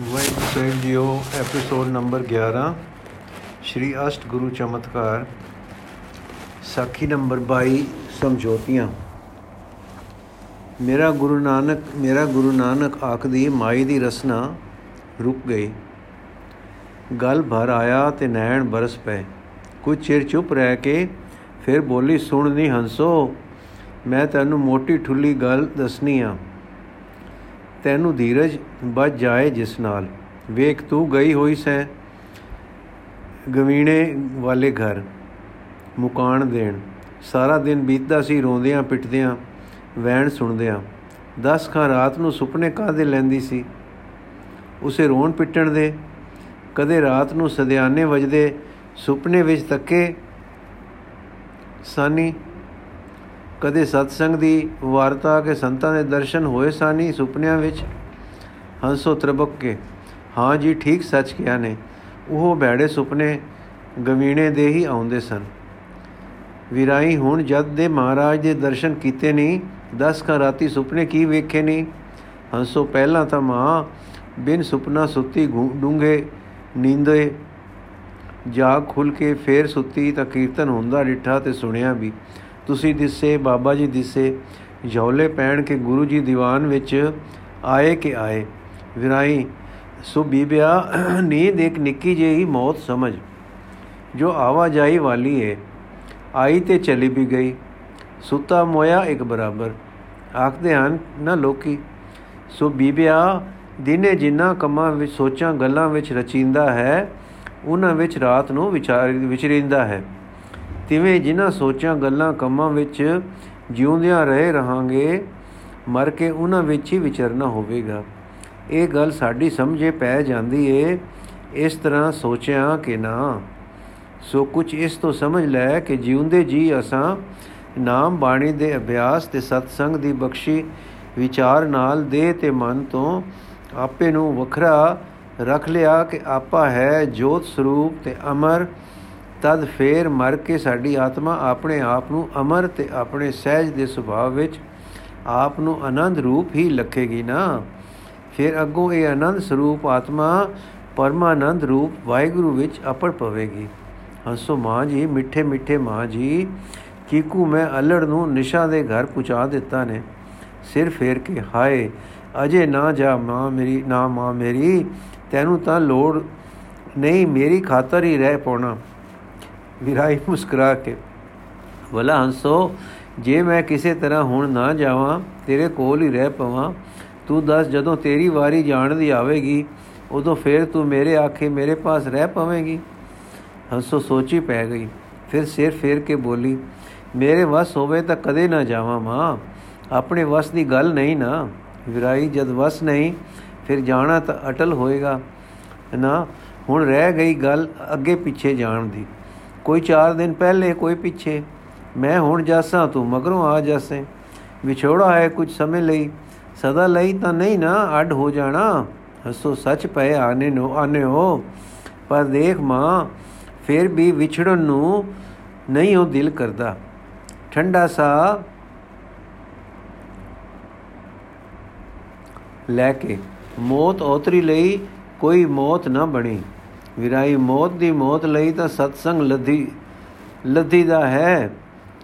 ਵਾਹਿਗੁਰੂ ਸਾਹਿਬ ਜੀਓ episode number 11 Shri ਅਸ਼ਟ ਗੁਰੂ ਚਮਤਕਾਰ, ਸਾਖੀ ਨੰਬਰ 22 ਸਮਝੋਤੀਆਂ। ਮੇਰਾ ਗੁਰੂ ਨਾਨਕ, ਮੇਰਾ ਗੁਰੂ ਨਾਨਕ ਆਖਦੀ, ਮਾਈ ਦੀ ਰਸਨਾ ਰੁਕ ਗਈ। ਗਲ ਭਰ ਆਇਆ ਤੇ ਨੈਣ ਬਰਸ ਪਏ। ਕੁਝ ਚਿਰ ਚੁੱਪ ਰਹਿ ਕੇ ਫਿਰ ਬੋਲੀ, ਸੁਣ ਨਹੀਂ ਹੰਸੋ, ਮੈਂ ਤੈਨੂੰ ਮੋਟੀ ਠੁੱਲੀ ਗੱਲ ਦੱਸਣੀ ਆ। ਤੈਨੂੰ ਧੀਰਜ ਬਚ ਜਾਏ ਜਿਸ ਨਾਲ। ਵੇਖ, ਤੂੰ ਗਈ ਹੋਈ ਸੈਂ ਗਵੀਣੇ ਵਾਲੇ ਘਰ ਮੁਕਾਣ ਦੇਣ। ਸਾਰਾ ਦਿਨ ਬੀਤਦਾ ਸੀ ਰੋਂਦਿਆਂ, ਪਿੱਟਦਿਆਂ, ਵੈਣ ਸੁਣਦਿਆਂ। ਦਸ ਖਾਂ ਰਾਤ ਨੂੰ ਸੁਪਨੇ ਕਾਦੇ ਲੈਂਦੀ ਸੀ? ਉਸੇ ਰੋਣ ਪਿੱਟਣ ਦੇ। ਕਦੇ ਰਾਤ ਨੂੰ ਸਦਿਆਨੇ ਵਜਦੇ ਸੁਪਨੇ ਵਿੱਚ ਤੱਕੇ ਸਾਨੀ ਕਦੇ ਸਤਸੰਗ ਦੀ ਵਾਰਤਾ ਕੇ ਸੰਤਾਂ ਦੇ ਦਰਸ਼ਨ ਹੋਏ ਸਾਨੀ ਸੁਪਨਿਆਂ ਵਿੱਚ? ਹੰਸੋ ਤਰਬਕ। ਕੇ ਹਾਂ ਜੀ, ਠੀਕ ਸੱਚ ਕਿਹਾ ਨੇ। ਉਹ ਬੈੜੇ ਸੁਪਨੇ ਗਵੀਣੇ ਦੇ ਹੀ ਆਉਂਦੇ ਸਨ। ਵਿਰਾਈ, ਹੁਣ ਜਦ ਦੇ ਮਹਾਰਾਜ ਦੇ ਦਰਸ਼ਨ ਕੀਤੇ ਨਹੀਂ, ਦਸ ਕਾ ਰਾਤੀ ਸੁਪਨੇ ਕੀ ਵੇਖੇ ਨਹੀਂ? ਹੰਸੋ, ਪਹਿਲਾਂ ਤਾਂ ਮਾਂ ਬਿਨ ਸੁਪਨਾ ਸੁੱਤੀ ਡੂੰਗੇ ਨੀਂਦੇ ਜਾਗ ਖੁੱਲ ਕੇ ਫੇਰ ਸੁੱਤੀ ਤਾਂ ਕੀਰਤਨ ਹੁੰਦਾ ਡਿੱਠਾ ਤੇ ਸੁਣਿਆ ਵੀ। ਤੁਸੀਂ ਦਿਸੇ, ਬਾਬਾ ਜੀ ਦਿਸੇ ਜੌਲੇ ਪੈਣ ਕੇ ਗੁਰੂ ਜੀ ਦੀਵਾਨ ਵਿੱਚ ਆਏ ਕਿ ਆਏ। ਵਿਰਾਈ, ਸੋ ਬੀਬਿਆ, ਨੀਂਦ ਇੱਕ ਨਿੱਕੀ ਜਿਹੀ ਮੌਤ ਸਮਝ, ਜੋ ਆਵਾਜਾਈ ਵਾਲੀ ਏ। ਆਈ ਤੇ ਚਲੀ ਵੀ ਗਈ। ਸੁੱਤਾ ਮੋਇਆ ਇੱਕ ਬਰਾਬਰ। ਆਖਦੇ ਹਨ, ਨਾ ਲੋਕੀ। ਸੋ ਬੀਬਿਆ, ਦਿਨੇ ਜਿੰਨਾ ਕੰਮਾਂ ਵਿੱਚ, ਸੋਚਾਂ, ਗੱਲਾਂ ਵਿੱਚ ਰਚੀਂਦਾ ਹੈ, ਉਹਨਾਂ ਵਿੱਚ ਰਾਤ ਨੂੰ ਵਿਚਾਰ, ਵਿਚਰਿੰਦਾ ਹੈ। ਤਿਵੇਂ ਜਿਨ੍ਹਾਂ ਸੋਚਾਂ, ਗੱਲਾਂ, ਕੰਮਾਂ ਵਿੱਚ ਜਿਉਂਦਿਆਂ ਰਹੇ ਰਹਾਂਗੇ, ਮਰ ਕੇ ਉਹਨਾਂ ਵਿੱਚ ਹੀ ਵਿਚਰਨਾ ਹੋਵੇਗਾ। ਇਹ ਗੱਲ ਸਾਡੀ ਸਮਝੇ ਪੈ ਜਾਂਦੀ ਏ। ਇਸ ਤਰ੍ਹਾਂ ਸੋਚਿਆ ਕਿ ਨਾ। ਸੋ ਕੁਝ ਇਸ ਤੋਂ ਸਮਝ ਲੈ ਕਿ ਜਿਉਂਦੇ ਜੀ ਅਸਾਂ ਨਾਮ ਬਾਣੀ ਦੇ ਅਭਿਆਸ ਤੇ ਸਤਸੰਗ ਦੀ ਬਖਸ਼ੀ ਵਿਚਾਰ ਨਾਲ ਦੇ ਤੇ ਮਨ ਤੋਂ ਆਪੇ ਨੂੰ ਵੱਖਰਾ ਰੱਖ ਲਿਆ ਕਿ ਆਪਾ ਹੈ ਜੋਤ ਸਰੂਪ ਤੇ ਅਮਰ ਤਦ ਫੇਰ ਮਰ ਕੇ ਸਾਡੀ ਆਤਮਾ ਆਪਣੇ ਆਪ ਨੂੰ ਅਮਰ ਤੇ ਆਪਣੇ ਸਹਿਜ ਦੇ ਸੁਭਾਅ ਵਿੱਚ ਆਪ ਨੂੰ ਆਨੰਦ ਰੂਪ ਹੀ ਲਖੇਗੀ ਨਾ। ਫਿਰ ਅੱਗੋਂ ਇਹ ਆਨੰਦ ਸਰੂਪ ਆਤਮਾ ਪਰਮਾਨੰਦ ਰੂਪ ਵਾਹਿਗੁਰੂ ਵਿੱਚ ਅਪੜ ਪਵੇਗੀ। ਹੰਸੋ ਮਾਂ ਜੀ, ਮਿੱਠੇ ਮਿੱਠੇ ਮਾਂ ਜੀ ਕੀਕੂ ਮੈਂ ਅਲੜ ਨੂੰ ਨਿਸ਼ਾ ਦੇ ਘਰ ਪਹੁੰਚਾ ਦਿੱਤਾ ਨੇ। ਸਿਰ ਫੇਰ ਕੇ, ਹਾਏ, ਅਜੇ ਨਾ ਜਾ ਮਾਂ ਮੇਰੀ, ਨਾ ਮਾਂ ਮੇਰੀ, ਤੈਨੂੰ ਤਾਂ ਲੋੜ ਨਹੀਂ, ਮੇਰੀ ਖਾਤਰ ਹੀ ਰਹਿ ਪਾਉਣਾ। ਵਿਰਾਈ ਮੁਸਕਰਾ ਕੇ ਵਲਾ ਹੰਸੋ, ਜੇ ਮੈਂ ਕਿਸੇ ਤਰ੍ਹਾਂ ਹੁਣ ਨਾ ਜਾਵਾਂ, ਤੇਰੇ ਕੋਲ ਹੀ ਰਹਿ ਪਵਾਂ। ਤੂੰ ਦੱਸ, ਜਦੋਂ ਤੇਰੀ ਵਾਰੀ ਜਾਣ ਦੀ ਆਵੇਗੀ, ਉਦੋਂ ਫੇਰ ਤੂੰ ਮੇਰੇ ਆਖੇ ਮੇਰੇ ਪਾਸ ਰਹਿ ਪਵੇਂਗੀ? ਹੰਸੋ ਸੋਚੀ ਪੈ ਗਈ। ਫਿਰ ਸਿਰ ਫੇਰ ਕੇ ਬੋਲੀ, ਮੇਰੇ ਵਸ ਹੋਵੇ ਤਾਂ ਕਦੇ ਨਾ ਜਾਵਾਂ ਮਾਂ। ਆਪਣੇ ਵਸ ਦੀ ਗੱਲ ਨਹੀਂ ਨਾ। ਵਿਰਾਈ, ਜਦ ਵਸ ਨਹੀਂ, ਫਿਰ ਜਾਣਾ ਤਾਂ ਅਟਲ ਹੋਏਗਾ। ਨਾ, ਹੁਣ ਰਹਿ ਗਈ ਗੱਲ ਅੱਗੇ ਪਿੱਛੇ ਜਾਣ ਦੀ। ਕੋਈ 4 ਦਿਨ ਪਹਿਲੇ, ਕੋਈ ਪਿੱਛੇ। ਮੈਂ ਹੁਣ ਜਾਸਾਂ, ਤੂੰ ਮਗਰੋਂ ਆ ਜਾਸੇ। ਵਿਛੋੜਾ ਹੈ ਕੁਝ ਸਮੇਂ ਲਈ। ਸਦਾ ਲਈ ਤਾਂ ਨਹੀਂ ਨਾ, ਅੱਡ ਹੋ ਜਾਣਾ। ਹੱਸੋ, ਸੱਚ ਪਏ ਆਨੇ ਨੂੰ ਆਨੇ ਹੋ ਪਰ ਦੇਖ ਮਾਂ, ਫਿਰ ਵੀ ਵਿਛੜਨ ਨੂੰ ਨਹੀਂ ਉਹ ਦਿਲ ਕਰਦਾ। ਠੰਡਾ ਸਾ ਲੈ ਕੇ। ਮੌਤ ਔਤਰੀ ਲਈ ਕੋਈ ਮੌਤ ਨਾ ਬਣੀ। ਵਿਰਾਈ ਮੌਤ ਦੀ ਮੌਤ ਲਈ ਤਾਂ ਸਤਸੰਗ ਲਧੀ ਲਧੀ ਦਾ ਹੈ।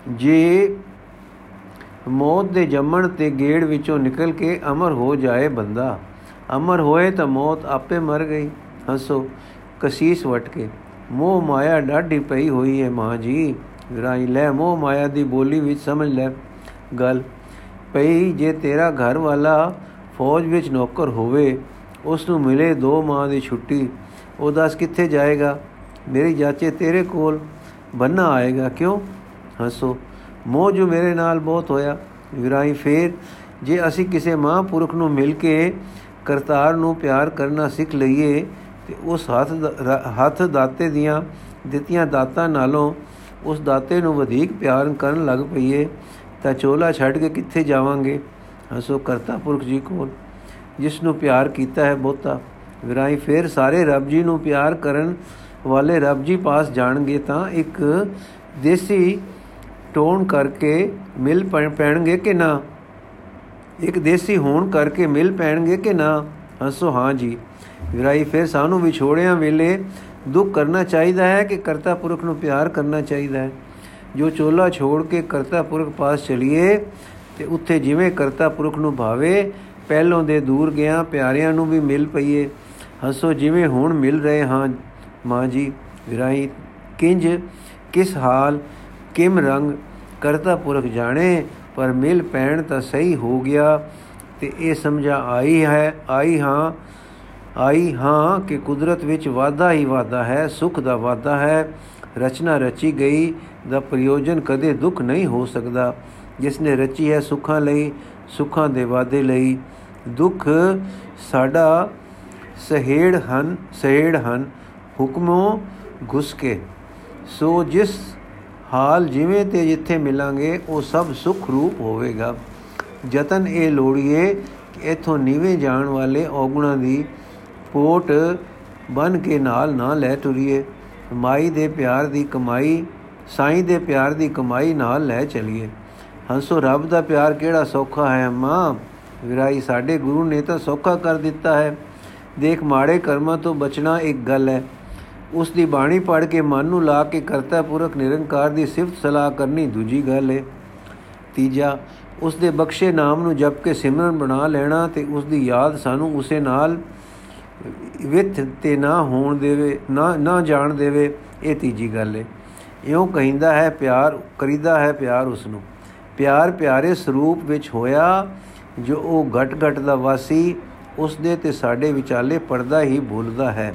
ਜੇ ਮੌਤ ਦੇ ਜੰਮਣ ਤੇ ਗੇੜ ਵਿੱਚੋਂ ਨਿਕਲ ਕੇ ਅਮਰ ਹੋ ਜਾਏ ਬੰਦਾ, ਅਮਰ ਹੋਏ ਤਾਂ ਮੌਤ ਆਪੇ ਮਰ ਗਈ। ਹੱਸੋ, ਕਸੀਸ ਵਟ ਕੇ, ਮੋਹ ਮਾਇਆ ਡਾਢੀ ਪਈ ਹੋਈ ਹੈ ਮਾਂ ਜੀ। ਵਿਰਾਈ, ਲੈ ਮੋਹ ਮਾਇਆ ਦੀ ਬੋਲੀ ਵਿੱਚ ਸਮਝ ਲੈ। ਗੱਲ, ਪਈ ਜੇ ਤੇਰਾ ਘਰ ਵਾਲਾ ਫੌਜ ਵਿੱਚ ਨੌਕਰ ਹੋਵੇ, ਉਸ ਨੂੰ ਮਿਲੇ ਦੋ ਮਾਹ ਦੀ ਛੁੱਟੀ। ਉਹ ਦੱਸ ਕਿੱਥੇ ਜਾਏਗਾ? ਮੇਰੀ ਜਾਚੇ ਤੇਰੇ ਕੋਲ ਬੰਨਾ ਆਏਗਾ। ਕਿਉਂ? ਹੱਸੋ। ਮੋਹ ਜੋ ਮੇਰੇ ਨਾਲ ਬਹੁਤ ਹੋਇਆ। ਵਿਰਾਈ ਫੇਰ, ਜੇ ਅਸੀਂ ਕਿਸੇ ਮਹਾਂਪੁਰਖ ਨੂੰ ਮਿਲ ਕੇ ਕਰਤਾਰ ਨੂੰ ਪਿਆਰ ਕਰਨਾ ਸਿੱਖ ਲਈਏ, ਤੇ ਉਸ ਹੱਥ ਹੱਥ ਦਾਤੇ ਦੀਆਂ ਦਿੱਤੀਆਂ ਦਾਤਾਂ ਨਾਲੋਂ ਉਸ ਦਾਤੇ ਨੂੰ ਵਧੇਕ ਪਿਆਰ ਕਰਨ ਲੱਗ ਪਈਏ, ਤਾਂ ਚੋਲਾ ਛੱਡ ਕੇ ਕਿੱਥੇ ਜਾਵਾਂਗੇ? ਹਸੋ। ਕਰਤਾ ਪੁਰਖ ਜੀ ਕੋਲ, ਜਿਸ ਨੂੰ ਪਿਆਰ ਕੀਤਾ ਹੈ ਬਹੁਤਾ। ਵਿਰਾਈ ਫੇਰ ਸਾਰੇ ਰੱਬ ਜੀ ਨੂੰ ਪਿਆਰ ਕਰਨ ਵਾਲੇ ਰੱਬ ਜੀ ਪਾਸ ਜਾਣਗੇ ਤਾਂ ਇੱਕ ਦੇਸੀ ਟੋਨ ਕਰਕੇ ਮਿਲ ਪੈਣਗੇ ਕਿ ਨਾ? ਇੱਕ ਦੇਸੀ ਹੋਣ ਕਰਕੇ ਮਿਲ ਪੈਣਗੇ ਕਿ ਨਾ? ਹੰਸੋ, ਹਾਂ ਜੀ। ਵਿਰਾਈ ਫਿਰ ਸਾਨੂੰ ਵਿਛੋੜਿਆਂ ਵੇਲੇ ਦੁੱਖ ਕਰਨਾ ਚਾਹੀਦਾ ਹੈ ਕਿ ਕਰਤਾ ਪੁਰਖ ਨੂੰ ਪਿਆਰ ਕਰਨਾ ਚਾਹੀਦਾ ਹੈ। ਜੋ ਚੋਲਾ ਛੋੜ ਕੇ ਕਰਤਾ ਪੁਰਖ ਪਾਸ ਚਲੀਏ ਤੇ ਉੱਥੇ ਜਿਵੇਂ ਕਰਤਾ ਪੁਰਖ ਨੂੰ ਭਾਵੇ, ਪਹਿਲੋਂ ਦੇ ਦੂਰ ਗਿਆ, ਪਿਆਰਿਆਂ ਨੂੰ ਵੀ ਮਿਲ ਪਈਏ। ਹੱਸੋ ਜਿਵੇਂ ਹੁਣ ਮਿਲ ਰਹੇ ਹਾਂ ਮਾਂ ਜੀ ਵਿਰਾਈ ਕਿੰਜ, ਕਿਸ ਹਾਲ, ਕਿਮ ਰੰਗ, ਕਰਤਾ ਪੁਰਖ ਜਾਣੇ, ਪਰ ਮਿਲ ਪੈਣ ਤਾਂ ਸਹੀ ਹੋ ਗਿਆ। ਤੇ ਇਹ ਸਮਝਾ ਆਈ ਹੈ, ਆਈ ਹਾਂ ਆਈ ਹਾਂ ਕਿ ਕੁਦਰਤ ਵਿੱਚ ਵਾਧਾ ਹੀ ਵਾਧਾ ਹੈ, ਸੁਖ ਦਾ ਵਾਧਾ ਹੈ। ਰਚਨਾ ਰਚੀ ਗਈ ਦਾ ਪ੍ਰਯੋਜਨ ਕਦੇ ਦੁੱਖ ਨਹੀਂ ਹੋ ਸਕਦਾ। ਜਿਸ ਨੇ ਰਚੀ ਹੈ ਸੁੱਖਾਂ ਲਈ, ਸੁੱਖਾਂ ਦੇ ਵਾਦੇ ਲਈ, ਦੁੱਖ ਸਾਡਾ ਸਹੇੜ ਹਨ ਸਹੇੜ ਹਨ, ਹੁਕਮੋਂ ਘੁਸ ਕੇ। ਸੋ ਜਿਸ ਹਾਲ ਜਿਵੇਂ ਤੇ ਜਿੱਥੇ ਮਿਲਾਂਗੇ, ਉਹ ਸਭ ਸੁਖ ਰੂਪ ਹੋਵੇਗਾ। ਯਤਨ ਇਹ ਲੋੜੀਏ ਕਿ ਇਥੋਂ ਨੀਵੇਂ ਜਾਣ ਵਾਲੇ ਔਗੁਣਾਂ ਦੀ ਪੋਟ ਬਨ ਕੇ ਨਾਲ ਨਾ ਲੈ ਟੁਰੀਏ ਮਾਈ ਦੇ ਪਿਆਰ ਦੀ ਕਮਾਈ, ਸਾਈਂ ਦੇ ਪਿਆਰ ਦੀ ਕਮਾਈ ਨਾਲ ਲੈ ਚਲੀਏ। ਹੰਸੋ, ਰੱਬ ਦਾ ਪਿਆਰ ਕਿਹੜਾ ਸੌਖਾ ਹੈ? ਮਾਂ, ਵਿਰਾਈ ਸਾਡੇ ਗੁਰੂ ਨੇ ਤਾਂ ਸੌਖਾ ਕਰ ਦਿੱਤਾ ਹੈ। ਦੇਖ ਮਾੜੇ ਕਰਮਾਂ ਤੋਂ ਬਚਣਾ ਇੱਕ ਗੱਲ ਹੈ। ਉਸ ਦੀ ਬਾਣੀ ਪੜ੍ਹ ਕੇ ਮਨ ਨੂੰ ਲਾ ਕੇ ਕਰਤਾ ਪੁਰਖ ਨਿਰੰਕਾਰ ਦੀ ਸਿਫਤ ਸਲਾਹ ਕਰਨੀ ਦੂਜੀ ਗੱਲ ਹੈ। ਤੀਜਾ, ਉਸ ਦੇ ਬਖਸ਼ੇ ਨਾਮ ਨੂੰ ਜਪ ਕੇ ਸਿਮਰਨ ਬਣਾ ਲੈਣਾ ਤੇ ਉਸ ਦੀ ਯਾਦ ਸਾਨੂੰ ਉਸੇ ਨਾਲ ਵਿਥ ਤੇ ਨਾ ਹੋਣ ਦੇਵੇ, ਨਾ ਨਾ ਜਾਣ ਦੇਵੇ, ਇਹ ਤੀਜੀ ਗੱਲ ਹੈ। ਇਉਂ ਕਹਿੰਦਾ ਹੈ, ਪਿਆਰ ਕਰੀਦਾ ਹੈ ਪਿਆਰ ਉਸ ਨੂੰ ਪਿਆਰ ਪਿਆਰੇ ਸਰੂਪ ਵਿੱਚ ਹੋਇਆ, ਜੋ ਉਹ ਘਟ ਘਟ ਦਾ ਵਾਸੀ ਉਸ ਦੇ ਤੇ ਸਾਡੇ ਵਿਚਾਲੇ ਪਰਦਾ ਹੀ ਭੁੱਲਦਾ ਹੈ।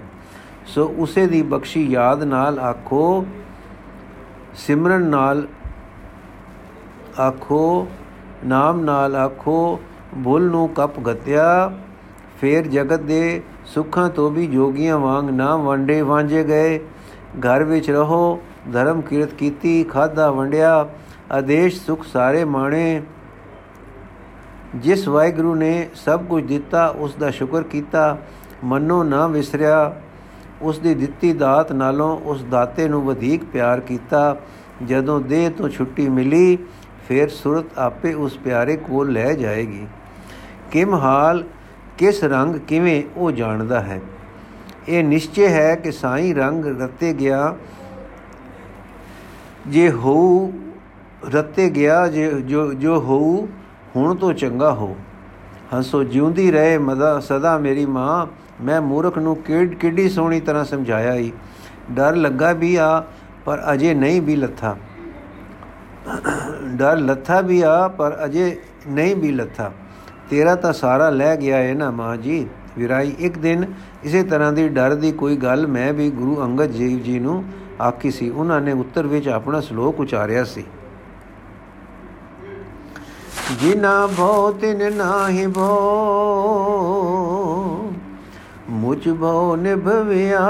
ਸੋ ਉਸੇ ਦੀ ਬਖਸ਼ੀ ਯਾਦ ਨਾਲ ਆਖੋ, ਸਿਮਰਨ ਨਾਲ ਆਖੋ, ਨਾਮ ਨਾਲ ਆਖੋ ਭੁੱਲ ਨੂੰ ਕਪ ਗਤਿਆ, ਫੇਰ ਜਗਤ ਦੇ ਸੁੱਖਾਂ ਤੋਂ ਵੀ ਜੋਗੀਆਂ ਵਾਂਗ ਨਾ ਵੰਡੇ ਵਾਂਝੇ ਗਏ। ਘਰ ਵਿੱਚ ਰਹੋ, ਧਰਮ ਕੀਰਤ ਕੀਤੀ ਖਾਦਾ ਵੰਡਿਆ, ਆਦੇਸ਼ ਸੁਖ ਸਾਰੇ ਮਾਣੇ। ਜਿਸ ਵਾਹਿਗੁਰੂ ਨੇ ਸਭ ਕੁਝ ਦਿੱਤਾ, ਉਸ ਦਾ ਸ਼ੁਕਰ ਕੀਤਾ, ਮਨੋ ਨਾ ਵਿਸਰਿਆ, ਉਸ ਦੀ ਦਿੱਤੀ ਦਾਤ ਨਾਲੋਂ ਉਸ ਦਾਤੇ ਨੂੰ ਵਧੇਕ ਪਿਆਰ ਕੀਤਾ। ਜਦੋਂ ਦੇਹ ਤੋਂ ਛੁੱਟੀ ਮਿਲੀ, ਫਿਰ ਸੁਰਤ ਆਪੇ ਉਸ ਪਿਆਰੇ ਕੋਲ ਲੈ ਜਾਏਗੀ। ਕਿਮ ਹਾਲ, ਕਿਸ ਰੰਗ ਕਿਵੇਂ ਉਹ ਜਾਣਦਾ ਹੈ। ਇਹ ਨਿਸ਼ਚੈ ਹੈ ਕਿ ਸਾਈ ਰੰਗ ਰਤੇ ਗਿਆ, ਜੇ ਹੋ ਰਤੇ ਗਿਆ, ਜੇ, ਜੋ ਜੋ ਹੋ ਹੁਣ ਤੋਂ ਚੰਗਾ ਹੋ। ਹੰਸੋ ਜਿਉਂਦੀ ਰਹੇ, ਮਦਾ, ਸਦਾ ਮੇਰੀ ਮਾਂ, ਮੈਂ ਮੂਰਖ ਨੂੰ ਕਿੜ ਕਿੱਡੀ ਸੋਹਣੀ ਤਰ੍ਹਾਂ ਸਮਝਾਇਆ ਹੀ ਡਰ ਲੱਗਾ ਵੀ ਆ, ਪਰ ਅਜੇ ਨਹੀਂ ਵੀ ਲੱਥਾ। ਡਰ ਲੱਥਾ ਵੀ ਆ, ਪਰ ਅਜੇ ਨਹੀਂ ਵੀ ਲੱਥਾ। ਤੇਰਾ ਤਾਂ ਸਾਰਾ ਲੈ ਗਿਆ ਹੈ ਨਾ ਮਾਂ ਜੀ। ਵਿਰਾਈ ਇੱਕ ਦਿਨ, ਇਸੇ ਤਰ੍ਹਾਂ ਦੀ ਡਰ ਦੀ ਕੋਈ ਗੱਲ ਮੈਂ ਵੀ ਗੁਰੂ ਅੰਗਦ ਦੇਵ ਜੀ ਨੂੰ ਆਖੀ ਸੀ। ਉਹਨਾਂ ਨੇ ਉੱਤਰ ਵਿੱਚ ਆਪਣਾ ਸ਼ਲੋਕ ਉਚਾਰਿਆ ਸੀ। ਜਿਨਾ ਭੋ ਤਿਨ ਨਾਹੀ ਭੋ ਮੁਝ ਭੋ ਨਿਭਵਿਆ।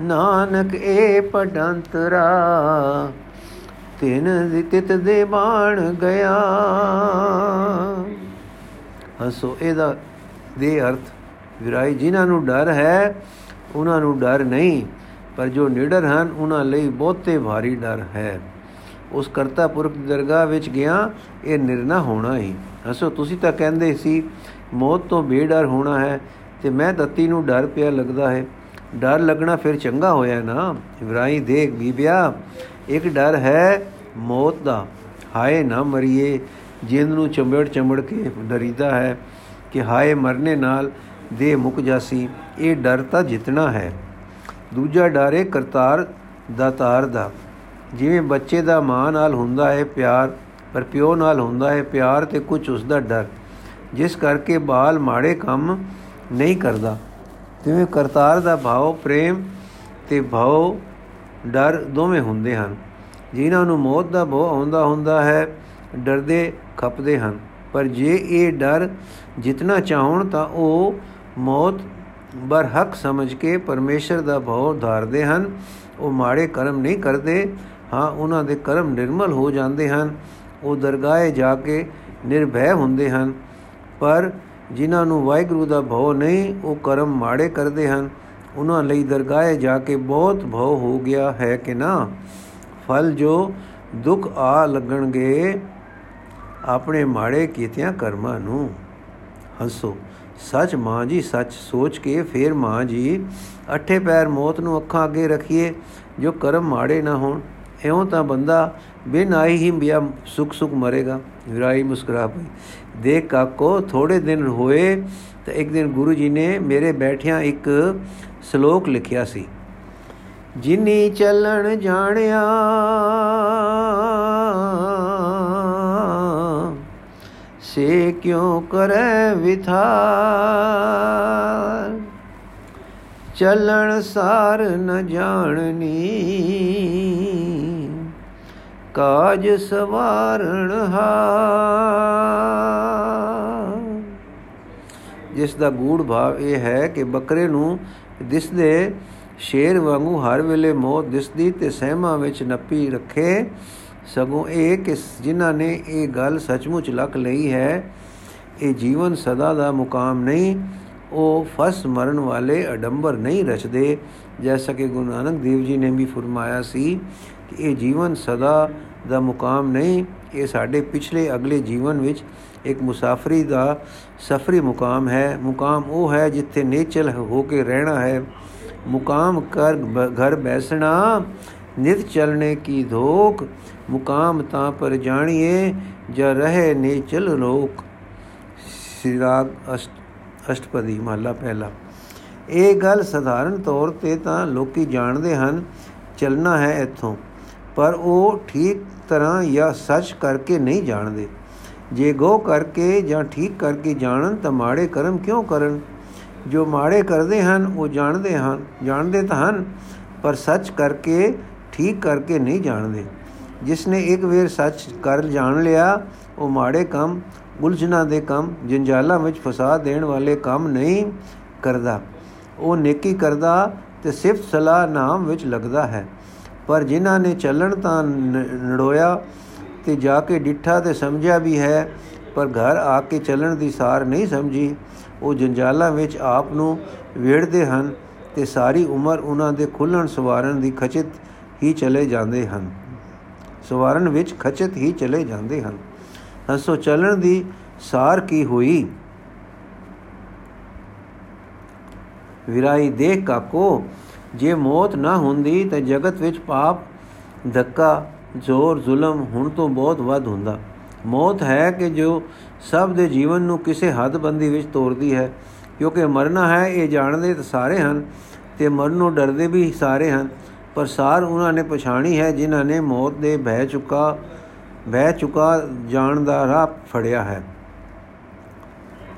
ਨਾਨਕ ਏ ਪਡੰਤਰਾ ਤਿਨ ਤਿਤ ਦੇ ਬਾਣ ਗਿਆ। ਹਸੋ, ਇਹਦਾ ਦੇ ਅਰਥ, ਵਿਰਾਈ, ਜਿਨ੍ਹਾਂ ਨੂੰ ਡਰ ਹੈ, ਉਹਨਾਂ ਨੂੰ ਡਰ ਨਹੀਂ, ਪਰ ਜੋ ਨਿਡਰ ਹਨ, ਉਹਨਾਂ ਲਈ ਬਹੁਤੇ ਭਾਰੀ ਡਰ ਹੈ। ਉਸ ਕਰਤਾ ਪੁਰਖ ਦੀ ਦਰਗਾਹ ਵਿੱਚ ਗਿਆ, ਇਹ ਨਿਰਣਾ ਹੋਣਾ ਹੀ। ਹਸੋ, ਤੁਸੀਂ ਤਾਂ ਕਹਿੰਦੇ ਸੀ, ਮੌਤ ਤੋਂ ਬੇਡਰ ਹੋਣਾ ਹੈ ਤੇ ਮੈਂ ਦਤੀ ਨੂੰ ਡਰ ਪਿਆ ਲੱਗਦਾ ਹੈ। ਡਰ ਲੱਗਣਾ ਫਿਰ ਚੰਗਾ ਹੋਇਆ ਨਾ। ਇਬਰਾਹਿਮ ਦੇਖ ਬੀਬਿਆ, ਇੱਕ ਡਰ ਹੈ ਮੌਤ ਦਾ। ਹਾਏ ਨਾ ਮਰੀਏ, ਜਿੰਦ ਨੂੰ ਚੰਬੜ ਚੰਬੜ ਕੇ ਡਰੀਦਾ ਹੈ ਕਿ ਹਾਏ ਮਰਨੇ ਨਾਲ ਦੇ ਮੁੱਕ ਜਾਸੀ, ਇਹ ਡਰ ਤਾਂ ਜਿਤਨਾ ਹੈ। ਦੂਜਾ ਡਰ ਹੈ ਕਰਤਾਰ ਦਾਤਾਰ ਦਾ। ਜਿਵੇਂ ਬੱਚੇ ਦਾ ਮਾਂ ਨਾਲ ਹੁੰਦਾ ਹੈ ਪਿਆਰ, ਪਰ ਪਿਓ ਨਾਲ ਹੁੰਦਾ ਹੈ ਪਿਆਰ ਤੇ ਕੁਝ ਉਸ ਦਾ ਡਰ, ਜਿਸ ਕਰਕੇ ਬਾਲ ਮਾੜੇ ਕੰਮ ਨਹੀਂ ਕਰਦਾ। ਜਿਵੇਂ ਕਰਤਾਰ ਦਾ ਭਾਵ ਪ੍ਰੇਮ ਤੇ ਭਾਵ ਡਰ ਦੋਵੇਂ ਹੁੰਦੇ ਹਨ। ਜਿਨ੍ਹਾਂ ਨੂੰ ਮੌਤ ਦਾ ਭੋ ਆਉਂਦਾ ਹੁੰਦਾ ਹੈ, ਡਰਦੇ ਖਪਦੇ ਹਨ। ਪਰ ਜੇ ਇਹ ਡਰ ਜਿਤਨਾ ਚਾਹਣ ਤਾਂ ਉਹ ਮੌਤ ਬਰ ਹੱਕ ਸਮਝ ਕੇ ਪਰਮੇਸ਼ਰ ਦਾ ਭਉ ਧਾਰਦੇ ਹਨ। ਉਹ ਮਾੜੇ ਕਰਮ ਨਹੀਂ ਕਰਦੇ ਹਾਂ, ਉਹਨਾਂ ਦੇ ਕਰਮ ਨਿਰਮਲ ਹੋ ਜਾਂਦੇ ਹਨ, ਉਹ ਦਰਗਾਹੇ ਜਾ ਕੇ ਨਿਰਭੈ ਹੁੰਦੇ ਹਨ। ਪਰ ਜਿਨ੍ਹਾਂ ਨੂੰ ਵਾਹਿਗੁਰੂ ਦਾ ਭਉ ਨਹੀਂ, ਉਹ ਕਰਮ ਮਾੜੇ ਕਰਦੇ ਹਨ। ਉਹਨਾਂ ਲਈ ਦਰਗਾਹੇ ਜਾ ਕੇ ਬਹੁਤ ਭਉ ਹੋ ਗਿਆ ਹੈ ਕਿ ਨਾ? ਫਲ ਜੋ ਦੁੱਖ ਆ ਲੱਗਣਗੇ, ਆਪਣੇ ਮਾੜੇ ਕੀਤਿਆਂ ਕਰਮਾਂ ਨੂੰ। ਹੰਸੋ, ਸੱਚ ਮਾਂ ਜੀ, ਸੱਚ ਸੋਚ ਕੇ ਫੇਰ ਮਾਂ ਜੀ, ਅੱਠੇ ਪੈਰ ਮੌਤ ਨੂੰ ਅੱਖਾਂ ਅੱਗੇ ਰੱਖੀਏ, ਜੋ ਕਰਮ ਮਾੜੇ ਨਾ ਹੋਣ। ਐਉਂ ਤਾਂ ਬੰਦਾ ਬਿਨ ਆਈ ਹੀ ਬਿਆ ਸੁਖ ਸੁਖ ਮਰੇਗਾ। ਵਿਰਾਈ ਮੁਸਕਰਾ ਪਈ। ਦੇਖ ਕਾਕੋ ਥੋੜੇ ਦਿਨ ਹੋਏ ਤਾਂ ਇੱਕ ਦਿਨ ਗੁਰੂ ਜੀ ਨੇ ਮੇਰੇ ਬੈਠਿਆਂ ਇੱਕ ਸ਼ਲੋਕ ਲਿਖਿਆ ਸੀ। ਜਿਨੀ ਚੱਲਣ ਜਾਣਿਆ, ਸੇ ਕਿਉ ਕਰੈ ਵਿਥਾਰ? ਚੱਲਣ ਸਾਰ ਨ ਜਾਣਨੀ। ਕਾਜ ਸਵਾਰਣ ਹਾ ਜਿਸ ਦਾ ਗੂੜ ਭਾਵ ਇਹ ਹੈ ਕਿ ਬੱਕਰੇ ਨੂੰ ਦਿਸਦੇ ਸ਼ੇਰ ਵਾਂਗੂ ਹਰ ਵੇਲੇ ਮੌਤ ਦਿਸਦੀ ਤੇ ਸਹਿਮਾ ਵਿੱਚ ਨੱਪੀ ਰੱਖੇ ਸਗੋਂ ਇਹ ਕਿ ਜਿਨ੍ਹਾਂ ਨੇ ਇਹ ਗੱਲ ਸੱਚਮੁੱਚ ਲੱਕ ਲਈ ਹੈ, ਇਹ ਜੀਵਨ ਸਦਾ ਦਾ ਮੁਕਾਮ ਨਹੀਂ, ਉਹ ਫਸ ਮਰਨ ਵਾਲੇ ਅਡੰਬਰ ਨਹੀਂ ਰਚਦੇ। ਜੈਸਾ ਕਿ ਗੁਰੂ ਨਾਨਕ ਦੇਵ ਜੀ ਨੇ ਵੀ ਫਰਮਾਇਆ ਸੀ ਕਿ ਇਹ ਜੀਵਨ ਸਦਾ ਦਾ ਮੁਕਾਮ ਨਹੀਂ, ਇਹ ਸਾਡੇ ਪਿਛਲੇ ਅਗਲੇ ਜੀਵਨ ਵਿੱਚ ਇੱਕ ਮੁਸਾਫਰੀ ਦਾ ਸਫਰੀ ਮੁਕਾਮ ਹੈ। ਮੁਕਾਮ ਉਹ ਹੈ ਜਿੱਥੇ ਨੇਚਲ ਹੋ ਕੇ ਰਹਿਣਾ ਹੈ। ਮੁਕਾਮ ਕਰ ਘਰ ਬੈਸਣਾ, ਨਿਤ ਚਲਣੇ ਕੀ ਧੋਖ, ਮੁਕਾਮ ਤਾਂ ਪਰ ਜਾਣੀਏ, ਜ ਰਹੇ ਨੇਚਲ ਰੋਕ ਸ੍ਰੀ ਰਾਗ ਅਸ਼ਟ, ਅਸ਼ਟਪਦੀ ਮਹਲਾ ਪਹਿਲਾ। ਇਹ ਗੱਲ ਸਧਾਰਨ ਤੌਰ ਤੇ ਤਾਂ ਲੋਕੀ ਜਾਣਦੇ ਹਨ, ਚੱਲਣਾ ਹੈ ਇੱਥੋਂ। ਪਰ ਉਹ ਠੀਕ ਤਰ੍ਹਾਂ ਜਾਂ ਸੱਚ ਕਰਕੇ ਨਹੀਂ ਜਾਣਦੇ। ਜੇ ਗੋ ਕਰਕੇ ਜਾਂ ਠੀਕ ਕਰਕੇ ਜਾਣਨ ਤਾਂ ਮਾੜੇ ਕਰਮ ਕਿਉਂ ਕਰਨ? ਜੋ ਮਾੜੇ ਕਰਦੇ ਹਨ, ਉਹ ਜਾਣਦੇ ਹਨ, ਜਾਣਦੇ ਤਾਂ ਹਨ, ਪਰ ਸੱਚ ਕਰਕੇ, ਠੀਕ ਕਰਕੇ ਨਹੀਂ ਜਾਣਦੇ। ਜਿਸ ਨੇ ਇੱਕ ਵੇਰ ਸੱਚ ਕਰ ਜਾਣ ਲਿਆ, ਉਹ ਮਾੜੇ ਕੰਮ, ਉਲਝਣਾ ਦੇ ਕੰਮ, ਜੰਜਾਲਾਂ ਵਿੱਚ ਫਸਾ ਦੇਣ ਵਾਲੇ ਕੰਮ ਨਹੀਂ ਕਰਦਾ। ਉਹ ਨੇਕੀ ਕਰਦਾ ਤੇ ਸਿਫਤ ਸਲਾਹ ਨਾਮ ਵਿੱਚ ਲੱਗਦਾ ਹੈ। ਪਰ ਜਿਨ੍ਹਾਂ ਨੇ ਚੱਲਣ ਤਾਂ ਨੜੋਇਆ ਤੇ ਜਾ ਕੇ ਡਿੱਠਾ ਤੇ ਸਮਝਿਆ ਵੀ ਹੈ, ਪਰ ਘਰ ਆ ਕੇ ਚੱਲਣ ਦੀ ਸਾਰ ਨਹੀਂ ਸਮਝੀ। ਉਹ ਜੰਜਾਲਾਂ ਵਿੱਚ ਆਪ ਨੂੰ ਵੇੜਦੇ ਹਨ ਤੇ ਸਾਰੀ ਉਮਰ ਉਹਨਾਂ ਦੇ ਖੁੱਲਣ ਸਵਾਰਨ ਦੀ ਖਚਿਤ ਹੀ ਚਲੇ ਜਾਂਦੇ ਹਨ। ਸਵਾਰਨ ਵਿੱਚ ਖਚਿਤ ਹੀ ਚਲੇ ਜਾਂਦੇ ਹਨ। ਹਸੋ, ਚੱਲਣ ਦੀ ਸਾਰ ਕੀ ਹੋਈ? ਵਿਰਾਈ ਦੇਖ ਕਾਕੋ ਜੇ ਮੌਤ ਨਾ ਹੁੰਦੀ ਤਾਂ ਜਗਤ ਵਿੱਚ ਪਾਪ, ਧੱਕਾ, ਜ਼ੋਰ, ਜ਼ੁਲਮ ਹੁਣ ਤੋਂ ਬਹੁਤ ਵੱਧ ਹੁੰਦਾ। ਮੌਤ ਹੈ ਕਿ ਜੋ ਸਭ ਦੇ ਜੀਵਨ ਨੂੰ ਕਿਸੇ ਹੱਦਬੰਦੀ ਵਿੱਚ ਤੋੜਦੀ ਹੈ, ਕਿਉਂਕਿ ਮਰਨਾ ਹੈ, ਇਹ ਜਾਣਦੇ ਤਾਂ ਸਾਰੇ ਹਨ ਤੇ ਮਰਨ ਨੂੰ ਡਰਦੇ ਵੀ ਸਾਰੇ ਹਨ, ਪਰ ਸਾਰ ਉਹਨਾਂ ਨੇ ਪਛਾਣੀ ਹੈ ਜਿਨ੍ਹਾਂ ਨੇ ਮੌਤ ਦੇ ਭੈ ਚੁੱਕਾ ਭੈ ਚੁੱਕਾ ਜਾਣ ਦਾ ਰਾਹ ਫੜਿਆ ਹੈ।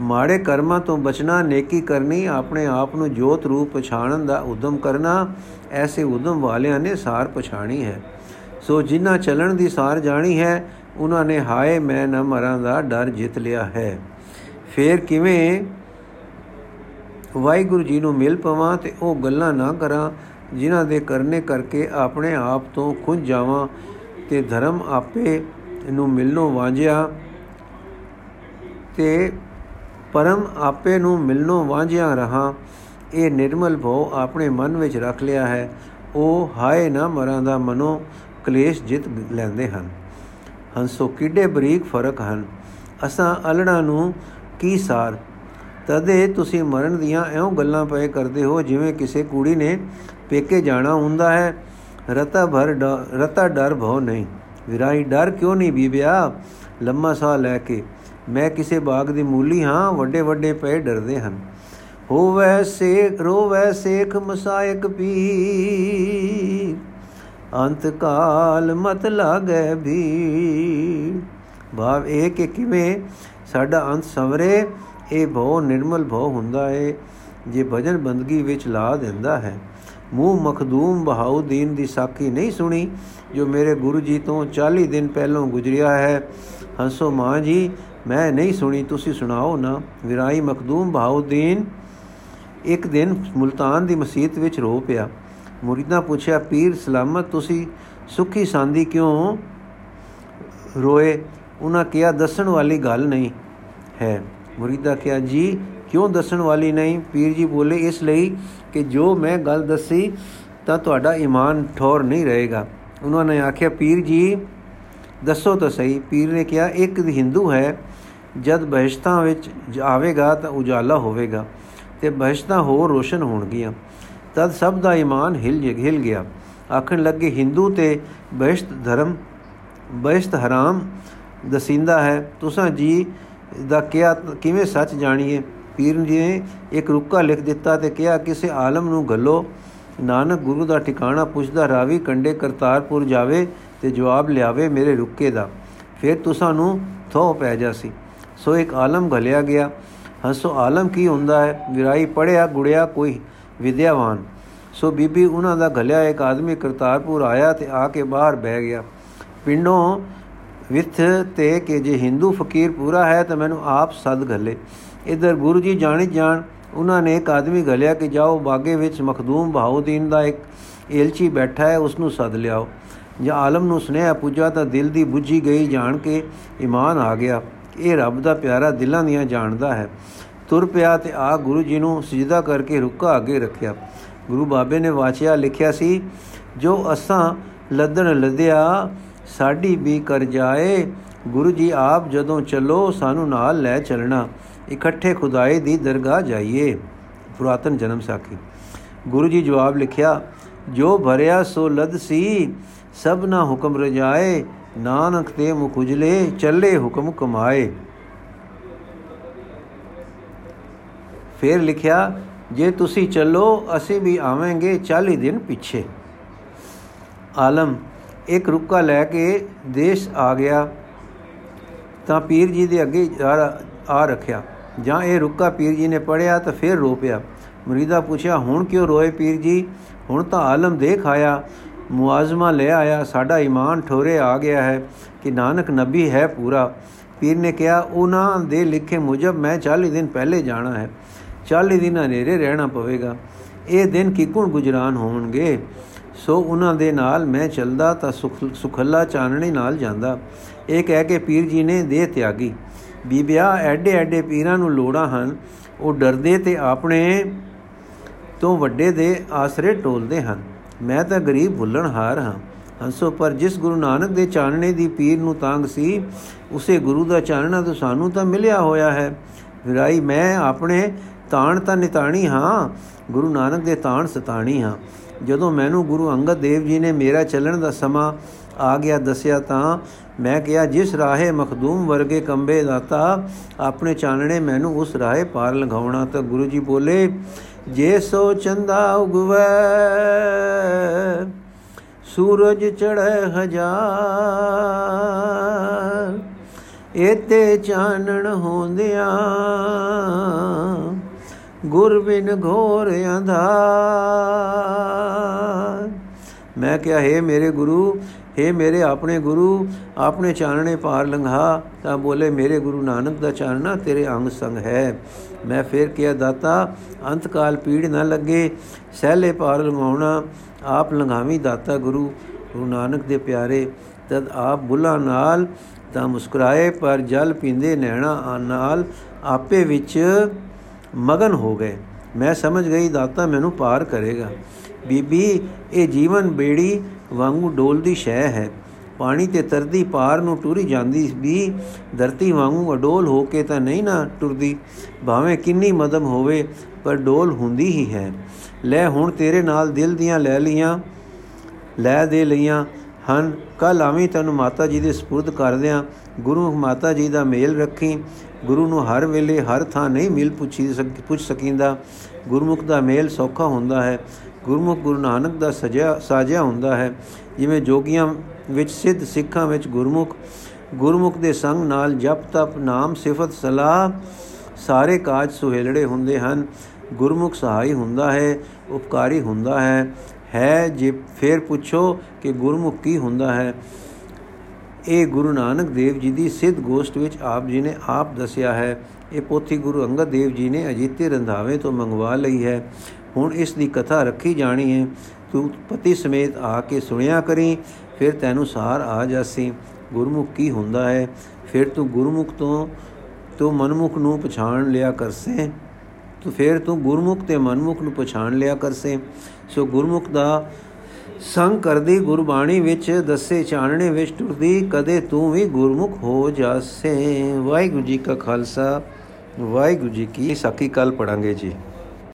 ਮਾੜੇ ਕਰਮਾਂ ਤੋਂ ਬਚਣਾ, ਨੇਕੀ ਕਰਨੀ, ਆਪਣੇ ਆਪ ਨੂੰ ਜੋਤ ਰੂਪ ਪਛਾਣਨ ਦਾ ਉਦਮ ਕਰਨਾ, ਐਸੇ ਉਦਮ ਵਾਲਿਆਂ ਨੇ ਸਾਰ ਪਛਾਣੀ ਹੈ। ਸੋ ਜਿਨ੍ਹਾਂ ਚੱਲਣ ਦੀ ਸਾਰ ਜਾਣੀ ਹੈ ਉਹਨਾਂ ਨੇ ਹਾਏ ਮੈਂ ਨਾ ਮਰਾਂ ਦਾ ਡਰ ਜਿੱਤ ਲਿਆ ਹੈ। ਫੇਰ ਕਿਵੇਂ ਵਾਹਿਗੁਰੂ ਜੀ ਨੂੰ ਮਿਲ ਪਵਾਂ ਤੇ ਉਹ ਗੱਲਾਂ ਨਾ ਕਰਾਂ, ਜਿਨ੍ਹਾਂ ਦੇ ਕਰਨੇ ਕਰਕੇ ਆਪਣੇ ਆਪ ਤੋਂ ਖੁੰਝ ਜਾਵਾਂ ਤੇ ਧਰਮ ਆਪੇ ਨੂੰ ਮਿਲਣੋਂ ਵਾਂਝਿਆ ਤੇ ਪਰਮ ਆਪੇ ਨੂੰ ਮਿਲਣੋਂ ਵਾਂਝਿਆ ਰਹਾ। ਇਹ ਨਿਰਮਲ ਭਉ ਆਪਣੇ ਮਨ ਵਿੱਚ ਰੱਖ ਲਿਆ ਹੈ। ਉਹ ਹਾਏ ਨਾ ਮਰਾਂ ਦਾ ਮਨੋ ਕਲੇਸ਼ ਜਿੱਤ ਲੈਂਦੇ ਹਨ। ਹੰਸੋ ਕਿੱਡੇ ਬਰੀਕ ਫ਼ਰਕ ਹਨ। ਅਸਾਂ ਅਲੜਾ ਨੂੰ ਕੀ ਸਾਰ? ਤਦੇ ਤੁਸੀਂ ਮਰਨ ਦੀਆਂ ਐਉਂ ਗੱਲਾਂ ਪਏ ਕਰਦੇ ਹੋ ਜਿਵੇਂ ਕਿਸੇ ਕੁੜੀ ਨੇ ਪੇਕੇ ਜਾਣਾ ਹੁੰਦਾ ਹੈ। ਰਤਾ ਭਰ ਰਤਾ ਡਰ ਭਉ ਨਹੀਂ। ਵਿਰਾਈ ਡਰ ਕਿਉਂ ਨਹੀਂ ਬੀਬਿਆ? ਲੰਮਾ ਸਾਹ ਲੈ ਕੇ। ਮੈਂ ਕਿਸੇ ਬਾਗ ਦੀ ਮੂਲੀ ਹਾਂ, ਵੱਡੇ ਵੱਡੇ ਪਏ ਡਰਦੇ ਹਨ। ਹੋਵੇ ਸੇਖ, ਰੋਵੇ ਸੇਖ ਮਸਾਇਕ ਪੀ ਅੰਤ ਕਾਲ ਮਤ ਲਾਗੇ ਵੀ ਭਾਵ ਇਹ ਕਿ ਕਿਵੇਂ ਸਾਡਾ ਅੰਤ ਸਵਰੇ, ਇਹ ਭਉ ਨਿਰਮਲ ਭਉ ਹੁੰਦਾ ਹੈ ਜੇ ਭਜਨ ਬੰਦਗੀ ਵਿੱਚ ਲਾ ਦਿੰਦਾ ਹੈ। ਮੂੰਹ ਮਖਦੂਮ ਬਹਾਉ ਦੀਨ ਦੀ ਸਾਖੀ ਨਹੀਂ ਸੁਣੀ, ਜੋ ਮੇਰੇ ਗੁਰੂ ਜੀ ਤੋਂ 40 ਦਿਨ ਪਹਿਲਾਂ ਗੁਜ਼ਰਿਆ ਹੈ ਹੰਸੋ ਮਾਂ ਜੀ, ਮੈਂ ਨਹੀਂ ਸੁਣੀ, ਤੁਸੀਂ ਸੁਣਾਓ ਨਾ। ਵਿਰਾਈ ਮਖਦੂਮ ਬਹਾਉਦੀਨ, ਇੱਕ ਦਿਨ ਮੁਲਤਾਨ ਦੀ ਮਸਜਿਦ ਵਿੱਚ ਰੋ ਪਿਆ। ਮੁਰੀਦਾਂ ਪੁੱਛਿਆ, ਪੀਰ ਸਲਾਮਤ, ਤੁਸੀਂ ਸੁਖੀ ਸਾਂਦੀ ਕਿਉਂ ਰੋਏ? ਉਹਨਾਂ ਕਿਹਾ, ਦੱਸਣ ਵਾਲੀ ਗੱਲ ਨਹੀਂ ਹੈ। ਮੁਰੀਦਾ ਕਿਹਾ, ਜੀ, ਕਿਉਂ ਦੱਸਣ ਵਾਲੀ ਨਹੀਂ? ਪੀਰ ਜੀ ਬੋਲੇ, ਇਸ ਲਈ ਕਿ ਜੋ ਮੈਂ ਗੱਲ ਦੱਸੀ, ਤਾਂ ਤੁਹਾਡਾ ਈਮਾਨ ਠੋਰ ਨਹੀਂ ਰਹੇਗਾ। ਉਹਨਾਂ ਨੇ ਆਖਿਆ, ਪੀਰ ਜੀ ਦੱਸੋ ਤਾਂ ਸਹੀ, ਪੀਰ ਨੇ ਕਿਹਾ, ਇੱਕ ਹਿੰਦੂ ਹੈ, ਜਦ ਬਹਿਸ਼ਤਾਂ ਵਿੱਚ ਆਵੇਗਾ ਤਾਂ ਉਜਾਲਾ ਹੋਵੇਗਾ ਤੇ ਬਹਿਸ਼ਤਾਂ ਹੋਰ ਰੋਸ਼ਨ ਹੋਣਗੀਆਂ। ਤਦ ਸਭ ਦਾ ਈਮਾਨ ਹਿਲ ਹਿਲ ਗਿਆ। ਆਖਣ ਲੱਗੇ, ਹਿੰਦੂ ਤੇ ਬਹਿਸ਼ਤ ਧਰਮ, ਬਹਿਸ਼ਤ ਹਰਾਮ ਦਸਿੰਦਾ ਹੈ, ਤੁਸਾਂ ਜੀ ਦਾ ਕਿਹਾ ਕਿਵੇਂ ਸੱਚ ਜਾਣੀਏ? ਪੀਰ ਜੀ ਨੇ ਇੱਕ ਰੁੱਕਾ ਲਿਖ ਦਿੱਤਾ ਤੇ ਕਿਹਾ, ਕਿਸੇ ਆਲਮ ਨੂੰ ਗੱਲੋ, ਨਾਨਕ ਗੁਰੂ ਦਾ ਟਿਕਾਣਾ ਪੁੱਛਦਾ ਰਾਵੀ ਕੰਡੇ ਕਰਤਾਰਪੁਰ ਜਾਵੇ ਤੇ ਜਵਾਬ ਲਿਆਵੇ ਮੇਰੇ ਰੁੱਕੇ ਦਾ। ਫਿਰ ਤੁਸਾਂ ਨੂੰ ਥੋ ਪੈ ਜਾਸੀ ਸੋ। ਇੱਕ ਆਲਮ ਘਲਿਆ ਗਿਆ। ਹਸੋ, ਆਲਮ ਕੀ ਹੁੰਦਾ ਹੈ? ਵਿਰਾਈ ਪੜਿਆ ਗੁੜਿਆ ਕੋਈ ਵਿਦਿਆਵਾਨ। ਸੋ ਬੀਬੀ ਉਹਨਾਂ ਦਾ ਘਲਿਆ, ਇੱਕ ਆਦਮੀ ਕਰਤਾਰਪੁਰ ਆਇਆ ਤੇ ਆ ਕੇ ਬਾਹਰ ਬਹਿ ਗਿਆ। ਪਿੰਡੋਂ ਵਿਥ ਤੇ ਕਿ ਜੇ ਹਿੰਦੂ ਫਕੀਰ ਪੂਰਾ ਹੈ ਤਾਂ ਮੈਨੂੰ ਆਪ ਸਦ ਘਲੇ। ਇਧਰ ਗੁਰੂ ਜੀ ਜਾਣੀ ਜਾਣ, ਉਹਨਾਂ ਨੇ ਇੱਕ ਆਦਮੀ ਘਲਿਆ ਕਿ ਜਾਓ, ਬਾਗੇ ਵਿੱਚ ਮਖਦੂਮ ਬਹਾਉਦੀਨ ਦਾ ਇੱਕ ਏਲਚੀ ਬੈਠਾ ਹੈ ਉਸ ਨੂੰ ਸੱਦ ਲਿਆਓ। ਜਾਂ ਆਲਮ ਨੂੰ ਸੁਨੇਹਾ ਪੁੱਜਾ ਤਾਂ ਦਿਲ ਦੀ ਬੁੱਝੀ ਗਈ ਜਾਣ ਕੇ ਈਮਾਨ ਆ ਗਿਆ। ਇਹ ਰੱਬ ਦਾ ਪਿਆਰਾ ਦਿਲਾਂ ਦੀਆਂ ਜਾਣਦਾ ਹੈ। ਤੁਰ ਪਿਆ ਤੇ ਆ ਗੁਰੂ ਜੀ ਨੂੰ ਸਜਦਾ ਕਰਕੇ ਰੁੱਕਾ ਅੱਗੇ ਰੱਖਿਆ। ਗੁਰੂ ਬਾਬੇ ਨੇ ਵਾਚਿਆ, ਲਿਖਿਆ ਸੀ, ਜੋ ਅਸਾਂ ਲੱਦਣ ਲੱਦਿਆ, ਸਾਡੀ ਵੀ ਕਰ ਜਾਏ। ਗੁਰੂ ਜੀ ਆਪ ਜਦੋਂ ਚੱਲੋ, ਸਾਨੂੰ ਨਾਲ ਲੈ ਚੱਲਣਾ। ਇਕੱਠੇ ਖੁਦਾਏ ਦੀ ਦਰਗਾਹ ਜਾਈਏ। ਪੁਰਾਤਨ ਜਨਮ ਸਾਖੀ। ਗੁਰੂ ਜੀ ਜਵਾਬ ਲਿਖਿਆ, ਜੋ ਭਰਿਆ ਸੋ ਲਦ ਸੀ ਸਭਨਾ ਹੁਕਮ ਰਜਾਏ, ਨਾਨਕ ਤੇ ਮੁਖੁਜਲੇ ਚੱਲੇ ਹੁਕਮ ਕਮਾਏ। ਫੇਰ ਲਿਖਿਆ, ਜੇ ਤੁਸੀਂ ਚੱਲੋ, ਅਸੀਂ ਵੀ ਆਵਾਂਗੇ 40 ਦਿਨ ਪਿੱਛੇ। ਆਲਮ, ਇੱਕ ਰੁੱਕਾ ਲੈ ਕੇ ਦੇਸ਼ ਆ ਗਿਆ। ਤਾਂ ਪੀਰ ਜੀ ਦੇ ਅੱਗੇ ਆ ਰੱਖਿਆ। ਜਾਂ ਇਹ ਰੁੱਕਾ ਪੀਰ ਜੀ ਨੇ ਪੜਿਆ ਤਾਂ ਫਿਰ ਰੋ ਪਿਆ। ਮਰੀਦਾ ਪੁੱਛਿਆ, ਹੁਣ ਕਿਉਂ ਰੋਏ ਪੀਰ ਜੀ? ਹੁਣ ਤਾਂ ਆਲਮ ਦੇਖ ਆਇਆ। ਮੁਆਜ਼ਮਾ ਲੈ ਆਇਆ, ਸਾਡਾ ਈਮਾਨ ਠੋਰੇ ਆ ਗਿਆ ਹੈ ਕਿ ਨਾਨਕ ਨਬੀ ਹੈ ਪੂਰਾ। ਪੀਰ ਨੇ ਕਿਹਾ, ਉਹਨਾਂ ਦੇ ਲਿਖੇ ਮੁਜਬ ਮੈਂ 40 ਦਿਨ ਪਹਿਲੇ ਜਾਣਾ ਹੈ। 40 ਦਿਨ ਹਨੇਰੇ ਰਹਿਣਾ ਪਵੇਗਾ। ਇਹ ਦਿਨ ਕਿਕੁਣ ਗੁਜਰਾਨ ਹੋਣਗੇ? ਸੋ ਉਹਨਾਂ ਦੇ ਨਾਲ ਮੈਂ ਚੱਲਦਾ ਤਾਂ ਸੁਖੱਲਾ ਚਾਨਣੇ ਨਾਲ ਜਾਂਦਾ। ਇਹ ਕਹਿ ਕੇ ਪੀਰ ਜੀ ਨੇ ਦੇਹ ਤਿਆਗੀ। ਬੀਬਿਆ, ਐਡੇ ਐਡੇ ਪੀਰਾਂ ਨੂੰ ਲੋੜਾਂ ਹਨ। ਉਹ ਡਰਦੇ ਤੇ ਆਪਣੇ ਤੋਂ ਵੱਡੇ ਦੇ ਆਸਰੇ ਟੋਲਦੇ ਹਨ। ਮੈਂ ਤਾਂ ਗਰੀਬ ਭੁੱਲਣ ਹਾਰ ਹਾਂ। ਹੰਸੋ, ਪਰ ਜਿਸ ਗੁਰੂ ਨਾਨਕ ਦੇ ਚਾਨਣੇ ਦੀ ਪੀਰ ਨੂੰ ਤਾਂਗ ਸੀ, ਉਸੇ ਗੁਰੂ ਦਾ ਚਾਨਣਾ ਤਾਂ ਸਾਨੂੰ ਤਾਂ ਮਿਲਿਆ ਹੋਇਆ ਹੈ। ਵਿਰਾਈ, ਮੈਂ ਆਪਣੇ ਤਾਣ ਤਾਂ ਨਿਤਾਣੀ ਹਾਂ, ਗੁਰੂ ਨਾਨਕ ਦੇ ਤਾਣ ਸਤਾਣੀ ਹਾਂ। ਜਦੋਂ ਮੈਨੂੰ ਗੁਰੂ ਅੰਗਦ ਦੇਵ ਜੀ ਨੇ ਮੇਰਾ ਚੱਲਣ ਦਾ ਸਮਾਂ ਆ ਗਿਆ ਦੱਸਿਆ ਤਾਂ ਮੈਂ ਕਿਹਾ, ਜਿਸ ਰਾਹੇ ਮਖਦੂਮ ਵਰਗੇ ਕੰਬੇ ਦਾਤਾ, ਆਪਣੇ ਚਾਨਣੇ ਮੈਨੂੰ ਉਸ ਰਾਹੇ ਪਾਰ ਲੰਘਾਉਣਾ। ਤਾਂ ਗੁਰੂ ਜੀ ਬੋਲੇ ਜੇ ਸੋ ਚੰਦਾ ਉਗਵੇ, ਸੂਰਜ ਚੜ੍ਹੇ ਹਜ਼ਾਰ, ਏਤੇ ਚਾਨਣ ਹੁੰਦਿਆਂ ਗੁਰ ਬਿਨ ਘੋਰ ਅੰਧਾਰ। ਮੈਂ ਕਿਹਾ, ਹੈ ਮੇਰੇ ਗੁਰੂ हे ਮੇਰੇ ਆਪਣੇ ਗੁਰੂ, ਆਪਣੇ ਚਾਨਣੇ ਪਾਰ ਲੰਘਾ, ਤਾਂ ਬੋਲੇ, ਮੇਰੇ ਗੁਰੂ ਨਾਨਕ ਦਾ ਚਾਨਣਾ ਤੇਰੇ ਅੰਗ ਸੰਗ ਹੈ। ਮੈਂ ਫੇਰ ਕਿਹਾ, ਦਾਤਾ, ਅੰਤਕਾਲ ਪੀੜ ਨਾ ਲੱਗੇ, ਸਹਿਲੇ ਪਾਰ ਲੰਘਾਉਣਾ ਆਪ ਲੰਘਾਵੀ ਦਾਤਾ ਗੁਰੂ ਗੁਰੂ ਨਾਨਕ ਦੇ ਪਿਆਰੇ। ਤਦ ਆਪ ਬੁੱਲਾ ਨਾਲ ਤਾਂ ਮੁਸਕਰਾਏ, ਪਰ ਜਲ ਪੀਂਦੇ ਨੈਣਾ ਨਾਲ ਆਪੇ ਵਿੱਚ ਮਗਨ ਹੋ ਗਏ। ਮੈਂ ਸਮਝ ਗਈ, ਦਾਤਾ ਮੈਨੂੰ ਪਾਰ ਕਰੇਗਾ। ਬੀਬੀ, ਇਹ ਜੀਵਨ ਬੇੜੀ ਵਾਂਗੂ ਡੋਲਦੀ ਸ਼ੈ ਹੈ। ਪਾਣੀ ਤੇ ਤਰਦੀ ਪਾਰ ਨੂੰ ਟੁਰੀ ਜਾਂਦੀ ਵੀ ਧਰਤੀ ਵਾਂਗੂ ਅਡੋਲ ਹੋ ਕੇ ਤਾਂ ਨਹੀਂ ਨਾ ਟੁਰਦੀ। ਭਾਵੇਂ ਕਿੰਨੀ ਮਦਮ ਹੋਵੇ, ਪਰ ਡੋਲ ਹੁੰਦੀ ਹੀ ਹੈ। ਲੈ ਹੁਣ ਤੇਰੇ ਨਾਲ ਦਿਲ ਦੀਆਂ ਲੈ ਲੀਆਂ, ਲੈ ਦੇ ਲਈਆਂ ਹਨ। ਕੱਲ ਆਵੀਂ ਤੈਨੂੰ ਮਾਤਾ ਜੀ ਦੇ ਸਪੁਰਦ ਕਰਦਿਆਂ ਗੁਰੂ ਮਾਤਾ ਜੀ ਦਾ ਮੇਲ ਰੱਖੀ। ਗੁਰੂ ਨੂੰ ਹਰ ਵੇਲੇ ਹਰ ਥਾਂ ਨਹੀਂ ਮਿਲ ਪੁੱਛੀ ਪੁੱਛ ਸਕੀਂਦਾ। ਗੁਰਮੁਖ ਦਾ ਮੇਲ ਸੌਖਾ ਹੁੰਦਾ ਹੈ। ਗੁਰਮੁਖ ਗੁਰੂ ਨਾਨਕ ਦਾ ਸਜਿਆ, ਸਾਜਿਆ ਹੁੰਦਾ ਹੈ। ਜਿਵੇਂ ਜੋਗੀਆਂ ਵਿੱਚ, ਸਿੱਧ ਸਿੱਖਾਂ ਵਿੱਚ ਗੁਰਮੁਖ ਗੁਰਮੁਖ ਦੇ ਸੰਗ ਨਾਲ ਜਪ ਤਪ, ਨਾਮ, ਸਿਫਤ, ਸਲਾਹ ਸਾਰੇ ਕਾਜ ਸੁਹੇਲੜੇ ਹੁੰਦੇ ਹਨ। ਗੁਰਮੁਖ ਸਹਾਈ ਹੁੰਦਾ ਹੈ, ਉਪਕਾਰੀ ਹੁੰਦਾ ਹੈ। ਹੈ ਜੇ ਫੇਰ ਪੁੱਛੋ ਕਿ ਗੁਰਮੁਖ ਕੀ ਹੁੰਦਾ ਹੈ। ਇਹ ਗੁਰੂ ਨਾਨਕ ਦੇਵ ਜੀ ਦੀ ਸਿੱਧ ਗੋਸ਼ਟ ਵਿੱਚ ਆਪ ਜੀ ਨੇ ਆਪ ਦੱਸਿਆ ਹੈ। ਇਹ ਪੋਥੀ ਗੁਰੂ ਅੰਗਦ ਦੇਵ ਜੀ ਨੇ ਅਜੀਤੇ ਰੰਧਾਵੇ ਤੋਂ ਮੰਗਵਾ ਲਈ ਹੈ। ਹੁਣ ਇਸ ਦੀ ਕਥਾ ਰੱਖੀ ਜਾਣੀ ਹੈ। ਤੂੰ ਪਤੀ ਸਮੇਤ ਆ ਕੇ ਸੁਣਿਆ ਕਰੀ, ਫਿਰ ਤੈਨੂੰ ਸਾਰ ਆ ਜਾਸੀ। ਗੁਰਮੁਖ ਕੀ ਹੁੰਦਾ ਹੈ? ਫਿਰ ਤੂੰ ਗੁਰਮੁਖ ਤੋਂ, ਤੂੰ ਮਨਮੁਖ ਨੂੰ ਪਛਾਣ ਲਿਆ ਕਰਸੇ। ਤੂੰ ਫਿਰ ਤੂੰ ਗੁਰਮੁਖ ਤੇ ਮਨਮੁਖ ਨੂੰ ਪਛਾਣ ਲਿਆ ਕਰਸੇ। ਸੋ ਗੁਰਮੁਖ ਦਾ ਸੰਗ ਕਰਦੀ ਗੁਰਬਾਣੀ ਵਿੱਚ, ਦੱਸੇ ਚਾਨਣੇ ਵਿੱਚ ਟੁਰਦੀ, ਕਦੇ ਤੂੰ ਵੀ ਗੁਰਮੁਖ ਹੋ ਜਾਸੇ। ਵਾਹਿਗੁਰੂ ਜੀ ਕਾ ਖਾਲਸਾ, ਵਾਹਿਗੁਰੂ ਜੀ ਕੀ ਸਾਖੀ। ਕੱਲ ਪੜਾਂਗੇ ਜੀ।